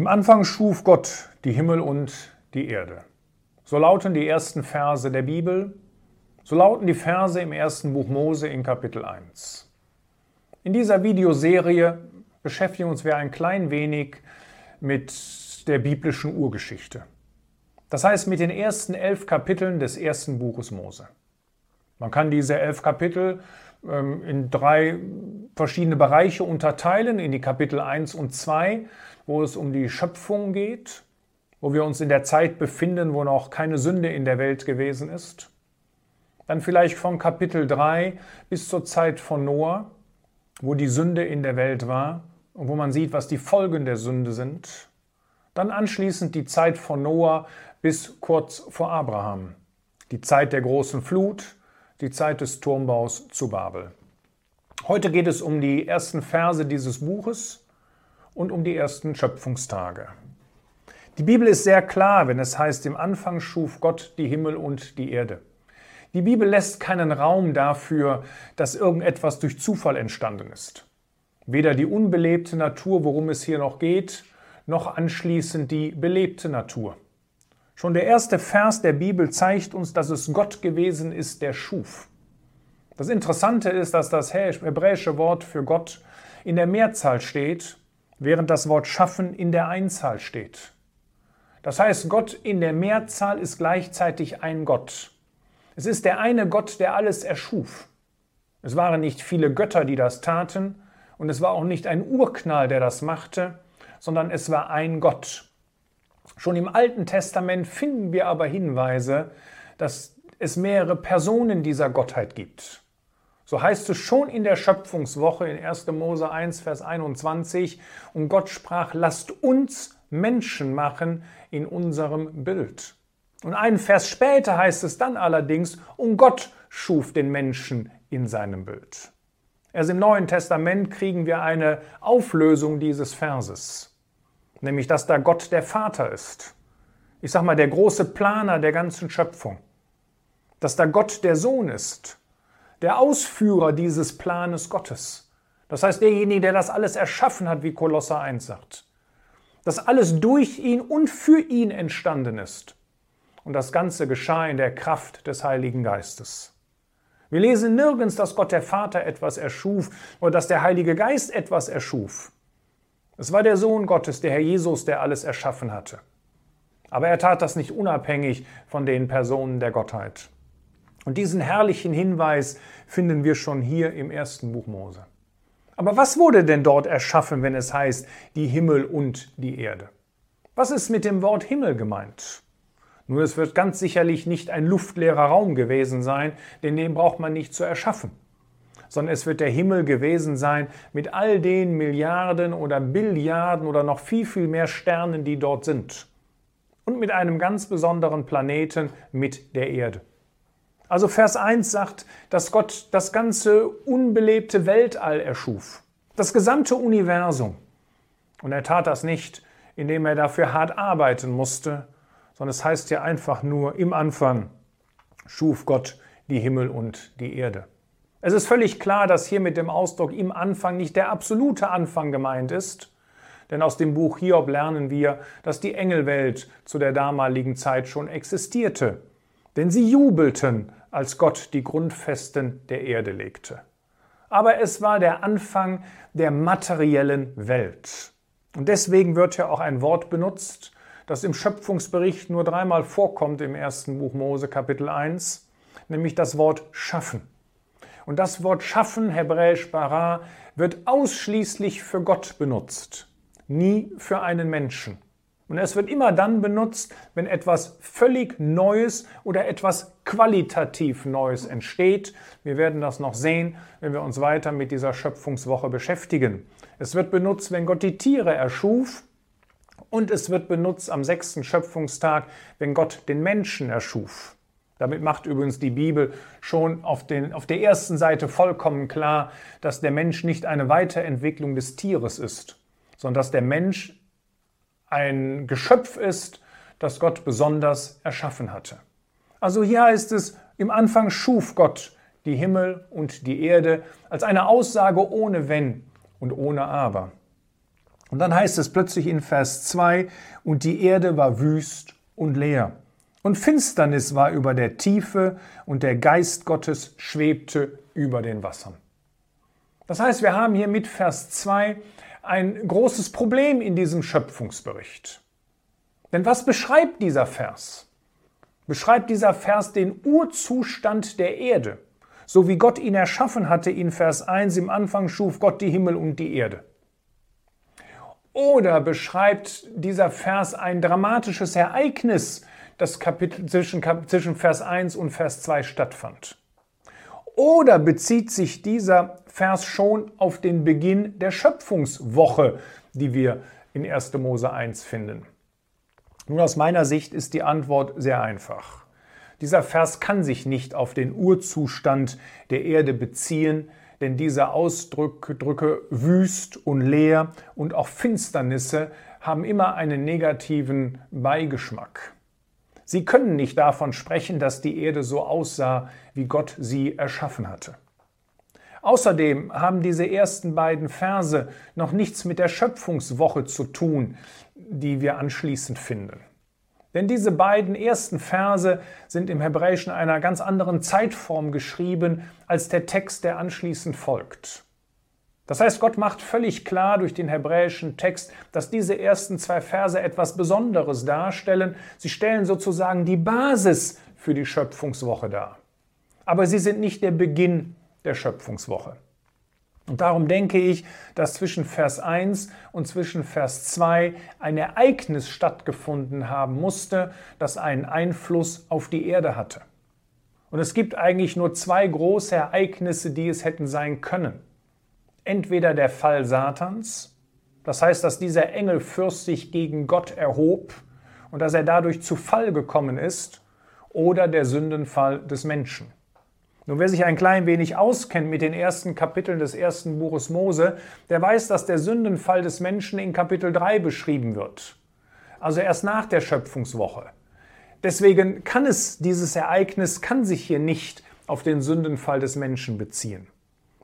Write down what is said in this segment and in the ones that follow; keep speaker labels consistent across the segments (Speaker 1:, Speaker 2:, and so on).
Speaker 1: Im Anfang schuf Gott die Himmel und die Erde. So lauten die ersten Verse der Bibel, so lauten die Verse im ersten Buch Mose in Kapitel 1. In dieser Videoserie beschäftigen uns wir ein klein wenig mit der biblischen Urgeschichte. Das heißt mit den ersten elf Kapiteln des ersten Buches Mose. Man kann diese elf Kapitel ähm, in drei verschiedene Bereiche unterteilen, in die Kapitel 1 und 2, wo es um die Schöpfung geht, wo wir uns in der Zeit befinden, wo noch keine Sünde in der Welt gewesen ist. Dann vielleicht von Kapitel 3 bis zur Zeit von Noah, wo die Sünde in der Welt war und wo man sieht, was die Folgen der Sünde sind. Dann anschließend die Zeit von Noah bis kurz vor Abraham, die Zeit der großen Flut, die Zeit des Turmbaus zu Babel. Heute geht es um die ersten Verse dieses Buches und um die ersten Schöpfungstage. Die Bibel ist sehr klar, wenn es heißt, im Anfang schuf Gott die Himmel und die Erde. Die Bibel lässt keinen Raum dafür, dass irgendetwas durch Zufall entstanden ist. Weder die unbelebte Natur, worum es hier noch geht, noch anschließend die belebte Natur. Schon der erste Vers der Bibel zeigt uns, dass es Gott gewesen ist, der schuf. Das Interessante ist, dass das hebräische Wort für Gott in der Mehrzahl steht, während das Wort schaffen in der Einzahl steht. Das heißt, Gott in der Mehrzahl ist gleichzeitig ein Gott. Es ist der eine Gott, der alles erschuf. Es waren nicht viele Götter, die das taten, und es war auch nicht ein Urknall, der das machte, sondern es war ein Gott. Schon im Alten Testament finden wir aber Hinweise, dass es mehrere Personen dieser Gottheit gibt. So heißt es schon in der Schöpfungswoche in 1. Mose 1, Vers 21, und Gott sprach, lasst uns Menschen machen in unserem Bild. Und einen Vers später heißt es dann allerdings, und Gott schuf den Menschen in seinem Bild. Erst im Neuen Testament kriegen wir eine Auflösung dieses Verses nämlich dass da Gott der Vater ist. Ich sage mal, der große Planer der ganzen Schöpfung. Dass da Gott der Sohn ist, der Ausführer dieses Planes Gottes. Das heißt, derjenige, der das alles erschaffen hat, wie Kolosser 1 sagt. Dass alles durch ihn und für ihn entstanden ist. Und das Ganze geschah in der Kraft des Heiligen Geistes. Wir lesen nirgends, dass Gott der Vater etwas erschuf oder dass der Heilige Geist etwas erschuf. Es war der Sohn Gottes, der Herr Jesus, der alles erschaffen hatte. Aber er tat das nicht unabhängig von den Personen der Gottheit. Und diesen herrlichen Hinweis finden wir schon hier im ersten Buch Mose. Aber was wurde denn dort erschaffen, wenn es heißt die Himmel und die Erde? Was ist mit dem Wort Himmel gemeint? Nur es wird ganz sicherlich nicht ein luftleerer Raum gewesen sein, denn den braucht man nicht zu erschaffen sondern es wird der Himmel gewesen sein mit all den Milliarden oder Billiarden oder noch viel, viel mehr Sternen, die dort sind. Und mit einem ganz besonderen Planeten, mit der Erde. Also Vers 1 sagt, dass Gott das ganze unbelebte Weltall erschuf, das gesamte Universum. Und er tat das nicht, indem er dafür hart arbeiten musste, sondern es heißt ja einfach nur, im Anfang schuf Gott die Himmel und die Erde. Es ist völlig klar, dass hier mit dem Ausdruck im Anfang nicht der absolute Anfang gemeint ist, denn aus dem Buch Hiob lernen wir, dass die Engelwelt zu der damaligen Zeit schon existierte, denn sie jubelten, als Gott die Grundfesten der Erde legte. Aber es war der Anfang der materiellen Welt. Und deswegen wird ja auch ein Wort benutzt, das im Schöpfungsbericht nur dreimal vorkommt im ersten Buch Mose Kapitel 1, nämlich das Wort schaffen. Und das Wort schaffen, hebräisch bara, wird ausschließlich für Gott benutzt, nie für einen Menschen. Und es wird immer dann benutzt, wenn etwas völlig Neues oder etwas qualitativ Neues entsteht. Wir werden das noch sehen, wenn wir uns weiter mit dieser Schöpfungswoche beschäftigen. Es wird benutzt, wenn Gott die Tiere erschuf. Und es wird benutzt am sechsten Schöpfungstag, wenn Gott den Menschen erschuf. Damit macht übrigens die Bibel schon auf, den, auf der ersten Seite vollkommen klar, dass der Mensch nicht eine Weiterentwicklung des Tieres ist, sondern dass der Mensch ein Geschöpf ist, das Gott besonders erschaffen hatte. Also hier heißt es, im Anfang schuf Gott die Himmel und die Erde als eine Aussage ohne Wenn und ohne Aber. Und dann heißt es plötzlich in Vers 2, und die Erde war wüst und leer. Und Finsternis war über der Tiefe und der Geist Gottes schwebte über den Wassern. Das heißt, wir haben hier mit Vers 2 ein großes Problem in diesem Schöpfungsbericht. Denn was beschreibt dieser Vers? Beschreibt dieser Vers den Urzustand der Erde, so wie Gott ihn erschaffen hatte in Vers 1 im Anfang schuf Gott die Himmel und die Erde. Oder beschreibt dieser Vers ein dramatisches Ereignis, das Kapitel zwischen, zwischen Vers 1 und Vers 2 stattfand? Oder bezieht sich dieser Vers schon auf den Beginn der Schöpfungswoche, die wir in 1. Mose 1 finden? Nun, aus meiner Sicht ist die Antwort sehr einfach. Dieser Vers kann sich nicht auf den Urzustand der Erde beziehen, denn diese Ausdrücke wüst und leer und auch Finsternisse haben immer einen negativen Beigeschmack. Sie können nicht davon sprechen, dass die Erde so aussah, wie Gott sie erschaffen hatte. Außerdem haben diese ersten beiden Verse noch nichts mit der Schöpfungswoche zu tun, die wir anschließend finden. Denn diese beiden ersten Verse sind im Hebräischen einer ganz anderen Zeitform geschrieben als der Text, der anschließend folgt. Das heißt, Gott macht völlig klar durch den hebräischen Text, dass diese ersten zwei Verse etwas Besonderes darstellen. Sie stellen sozusagen die Basis für die Schöpfungswoche dar. Aber sie sind nicht der Beginn der Schöpfungswoche. Und darum denke ich, dass zwischen Vers 1 und zwischen Vers 2 ein Ereignis stattgefunden haben musste, das einen Einfluss auf die Erde hatte. Und es gibt eigentlich nur zwei große Ereignisse, die es hätten sein können. Entweder der Fall Satans, das heißt, dass dieser Engelfürst sich gegen Gott erhob und dass er dadurch zu Fall gekommen ist, oder der Sündenfall des Menschen. Nun, wer sich ein klein wenig auskennt mit den ersten Kapiteln des ersten Buches Mose, der weiß, dass der Sündenfall des Menschen in Kapitel 3 beschrieben wird. Also erst nach der Schöpfungswoche. Deswegen kann es, dieses Ereignis kann sich hier nicht auf den Sündenfall des Menschen beziehen.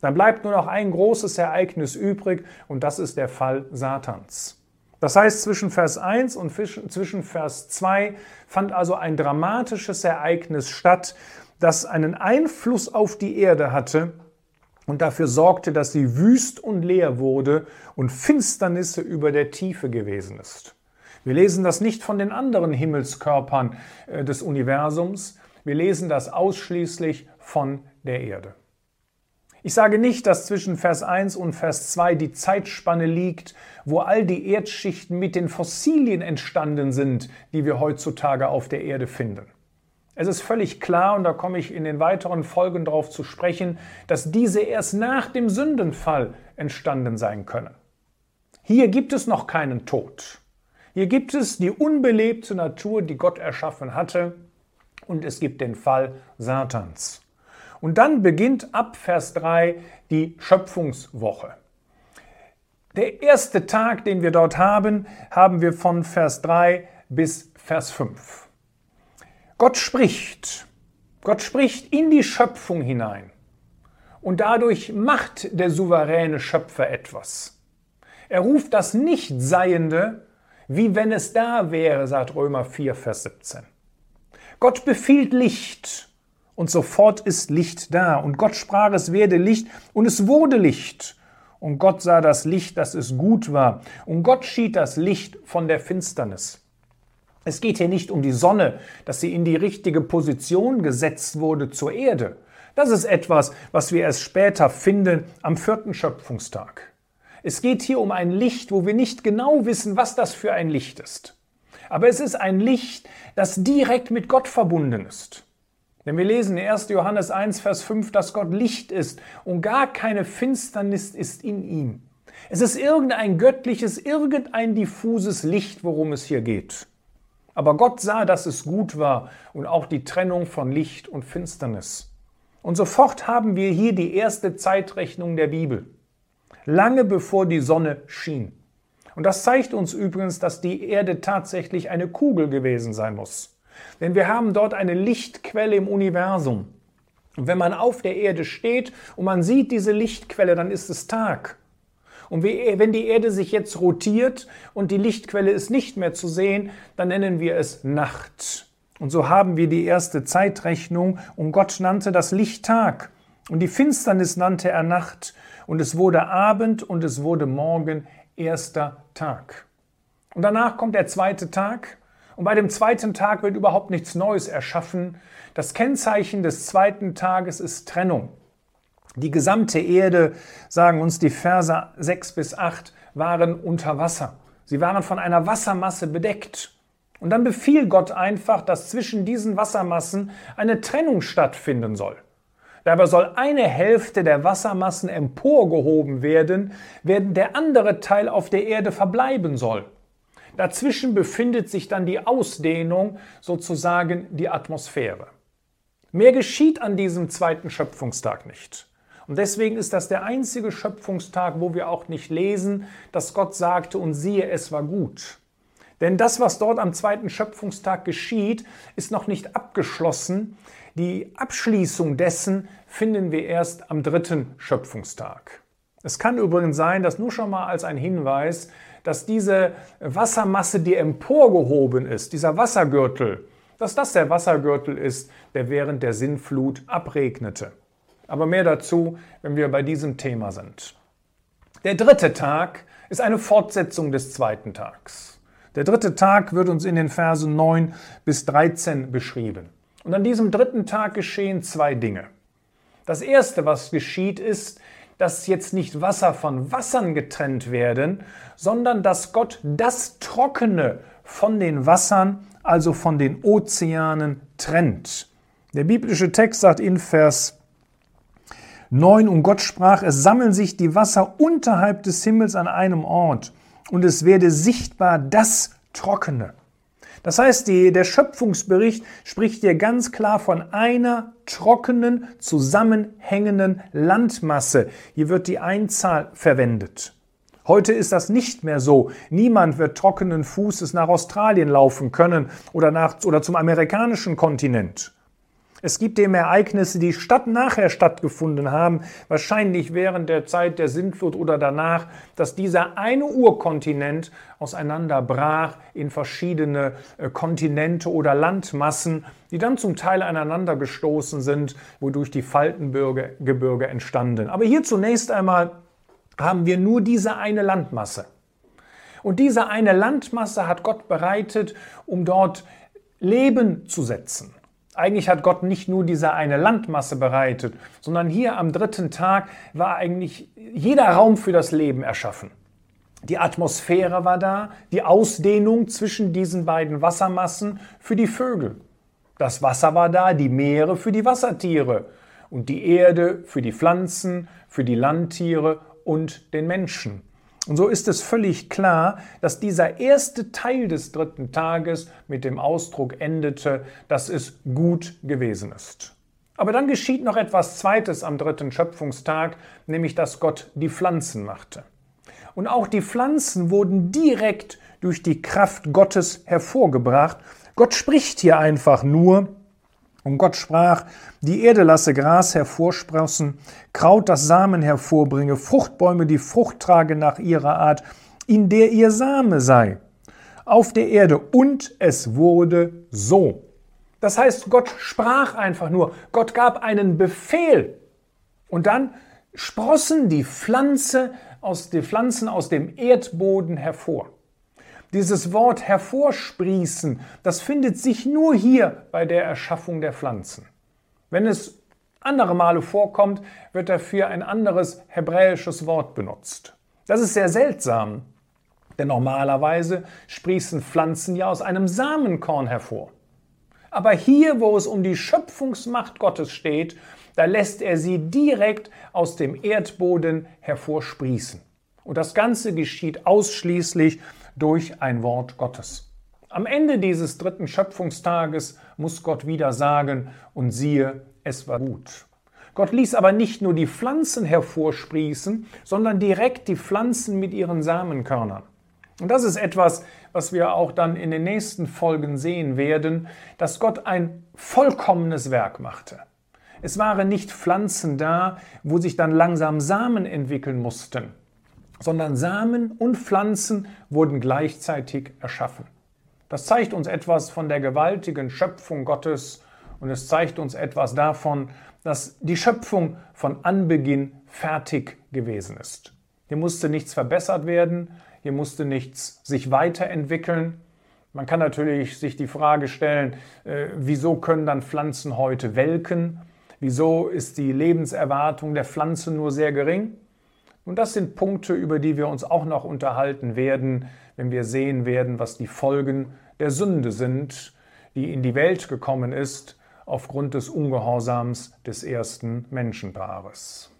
Speaker 1: Dann bleibt nur noch ein großes Ereignis übrig und das ist der Fall Satans. Das heißt, zwischen Vers 1 und zwischen Vers 2 fand also ein dramatisches Ereignis statt, das einen Einfluss auf die Erde hatte und dafür sorgte, dass sie wüst und leer wurde und Finsternisse über der Tiefe gewesen ist. Wir lesen das nicht von den anderen Himmelskörpern äh, des Universums, wir lesen das ausschließlich von der Erde. Ich sage nicht, dass zwischen Vers 1 und Vers 2 die Zeitspanne liegt, wo all die Erdschichten mit den Fossilien entstanden sind, die wir heutzutage auf der Erde finden. Es ist völlig klar, und da komme ich in den weiteren Folgen darauf zu sprechen, dass diese erst nach dem Sündenfall entstanden sein können. Hier gibt es noch keinen Tod. Hier gibt es die unbelebte Natur, die Gott erschaffen hatte, und es gibt den Fall Satans. Und dann beginnt ab Vers 3 die Schöpfungswoche. Der erste Tag, den wir dort haben, haben wir von Vers 3 bis Vers 5. Gott spricht. Gott spricht in die Schöpfung hinein. Und dadurch macht der souveräne Schöpfer etwas. Er ruft das Nichtseiende, wie wenn es da wäre, sagt Römer 4, Vers 17. Gott befiehlt Licht und sofort ist Licht da. Und Gott sprach, es werde Licht und es wurde Licht. Und Gott sah das Licht, dass es gut war. Und Gott schied das Licht von der Finsternis. Es geht hier nicht um die Sonne, dass sie in die richtige Position gesetzt wurde zur Erde. Das ist etwas, was wir erst später finden am vierten Schöpfungstag. Es geht hier um ein Licht, wo wir nicht genau wissen, was das für ein Licht ist. Aber es ist ein Licht, das direkt mit Gott verbunden ist. Denn wir lesen in 1. Johannes 1, Vers 5, dass Gott Licht ist und gar keine Finsternis ist in ihm. Es ist irgendein göttliches, irgendein diffuses Licht, worum es hier geht. Aber Gott sah, dass es gut war und auch die Trennung von Licht und Finsternis. Und sofort haben wir hier die erste Zeitrechnung der Bibel. Lange bevor die Sonne schien. Und das zeigt uns übrigens, dass die Erde tatsächlich eine Kugel gewesen sein muss. Denn wir haben dort eine Lichtquelle im Universum. Und wenn man auf der Erde steht und man sieht diese Lichtquelle, dann ist es Tag. Und wenn die Erde sich jetzt rotiert und die Lichtquelle ist nicht mehr zu sehen, dann nennen wir es Nacht. Und so haben wir die erste Zeitrechnung und Gott nannte das Licht Tag und die Finsternis nannte er Nacht und es wurde Abend und es wurde Morgen erster Tag. Und danach kommt der zweite Tag und bei dem zweiten Tag wird überhaupt nichts Neues erschaffen. Das Kennzeichen des zweiten Tages ist Trennung. Die gesamte Erde, sagen uns die Verse 6 bis 8, waren unter Wasser. Sie waren von einer Wassermasse bedeckt. Und dann befiel Gott einfach, dass zwischen diesen Wassermassen eine Trennung stattfinden soll. Dabei soll eine Hälfte der Wassermassen emporgehoben werden, während der andere Teil auf der Erde verbleiben soll. Dazwischen befindet sich dann die Ausdehnung, sozusagen die Atmosphäre. Mehr geschieht an diesem zweiten Schöpfungstag nicht. Und deswegen ist das der einzige Schöpfungstag, wo wir auch nicht lesen, dass Gott sagte und siehe, es war gut. Denn das, was dort am zweiten Schöpfungstag geschieht, ist noch nicht abgeschlossen. Die Abschließung dessen finden wir erst am dritten Schöpfungstag. Es kann übrigens sein, dass nur schon mal als ein Hinweis, dass diese Wassermasse, die emporgehoben ist, dieser Wassergürtel, dass das der Wassergürtel ist, der während der Sinnflut abregnete. Aber mehr dazu, wenn wir bei diesem Thema sind. Der dritte Tag ist eine Fortsetzung des zweiten Tags. Der dritte Tag wird uns in den Versen 9 bis 13 beschrieben. Und an diesem dritten Tag geschehen zwei Dinge. Das erste, was geschieht, ist, dass jetzt nicht Wasser von Wassern getrennt werden, sondern dass Gott das Trockene von den Wassern, also von den Ozeanen, trennt. Der biblische Text sagt in Vers 9, und Gott sprach, es sammeln sich die Wasser unterhalb des Himmels an einem Ort, und es werde sichtbar das Trockene. Das heißt, die, der Schöpfungsbericht spricht hier ganz klar von einer trockenen, zusammenhängenden Landmasse. Hier wird die Einzahl verwendet. Heute ist das nicht mehr so. Niemand wird trockenen Fußes nach Australien laufen können oder, nach, oder zum amerikanischen Kontinent. Es gibt eben Ereignisse, die statt nachher stattgefunden haben, wahrscheinlich während der Zeit der Sintflut oder danach, dass dieser eine Urkontinent auseinanderbrach in verschiedene äh, Kontinente oder Landmassen, die dann zum Teil aneinander gestoßen sind, wodurch die Faltengebirge entstanden. Aber hier zunächst einmal haben wir nur diese eine Landmasse. Und diese eine Landmasse hat Gott bereitet, um dort Leben zu setzen. Eigentlich hat Gott nicht nur diese eine Landmasse bereitet, sondern hier am dritten Tag war eigentlich jeder Raum für das Leben erschaffen. Die Atmosphäre war da, die Ausdehnung zwischen diesen beiden Wassermassen für die Vögel. Das Wasser war da, die Meere für die Wassertiere und die Erde für die Pflanzen, für die Landtiere und den Menschen. Und so ist es völlig klar, dass dieser erste Teil des dritten Tages mit dem Ausdruck endete, dass es gut gewesen ist. Aber dann geschieht noch etwas Zweites am dritten Schöpfungstag, nämlich dass Gott die Pflanzen machte. Und auch die Pflanzen wurden direkt durch die Kraft Gottes hervorgebracht. Gott spricht hier einfach nur, und Gott sprach, die Erde lasse Gras hervorsprossen, Kraut das Samen hervorbringe, Fruchtbäume die Frucht trage nach ihrer Art, in der ihr Same sei, auf der Erde. Und es wurde so. Das heißt, Gott sprach einfach nur, Gott gab einen Befehl. Und dann sprossen die Pflanze aus, die Pflanzen aus dem Erdboden hervor. Dieses Wort hervorsprießen, das findet sich nur hier bei der Erschaffung der Pflanzen. Wenn es andere Male vorkommt, wird dafür ein anderes hebräisches Wort benutzt. Das ist sehr seltsam, denn normalerweise sprießen Pflanzen ja aus einem Samenkorn hervor. Aber hier, wo es um die Schöpfungsmacht Gottes steht, da lässt er sie direkt aus dem Erdboden hervorsprießen. Und das Ganze geschieht ausschließlich durch ein Wort Gottes. Am Ende dieses dritten Schöpfungstages muss Gott wieder sagen, und siehe, es war gut. Gott ließ aber nicht nur die Pflanzen hervorsprießen, sondern direkt die Pflanzen mit ihren Samenkörnern. Und das ist etwas, was wir auch dann in den nächsten Folgen sehen werden, dass Gott ein vollkommenes Werk machte. Es waren nicht Pflanzen da, wo sich dann langsam Samen entwickeln mussten, sondern Samen und Pflanzen wurden gleichzeitig erschaffen. Das zeigt uns etwas von der gewaltigen Schöpfung Gottes und es zeigt uns etwas davon, dass die Schöpfung von Anbeginn fertig gewesen ist. Hier musste nichts verbessert werden, hier musste nichts sich weiterentwickeln. Man kann natürlich sich die Frage stellen, äh, wieso können dann Pflanzen heute welken? Wieso ist die Lebenserwartung der Pflanzen nur sehr gering? Und das sind Punkte, über die wir uns auch noch unterhalten werden, wenn wir sehen werden, was die Folgen der Sünde sind, die in die Welt gekommen ist aufgrund des Ungehorsams des ersten Menschenpaares.